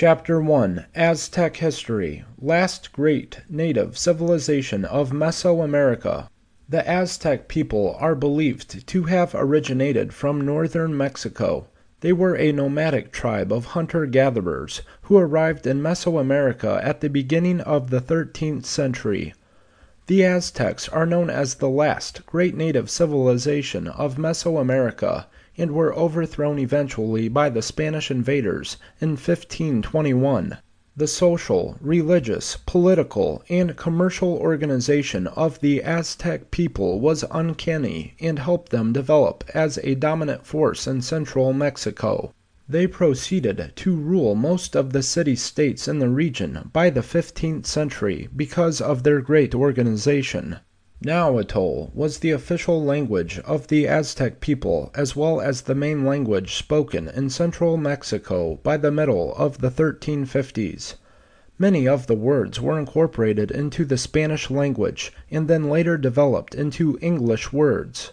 CHAPTER I Aztec History Last Great Native Civilization of Mesoamerica The Aztec people are believed to have originated from northern Mexico. They were a nomadic tribe of hunter gatherers who arrived in Mesoamerica at the beginning of the thirteenth century. The Aztecs are known as the last great native civilization of Mesoamerica, and were overthrown eventually by the Spanish invaders in 1521. The social, religious, political, and commercial organization of the Aztec people was uncanny and helped them develop as a dominant force in central Mexico. They proceeded to rule most of the city states in the region by the fifteenth century because of their great organization. Nahuatl was the official language of the Aztec people as well as the main language spoken in central Mexico by the middle of the 1350s. Many of the words were incorporated into the Spanish language and then later developed into English words.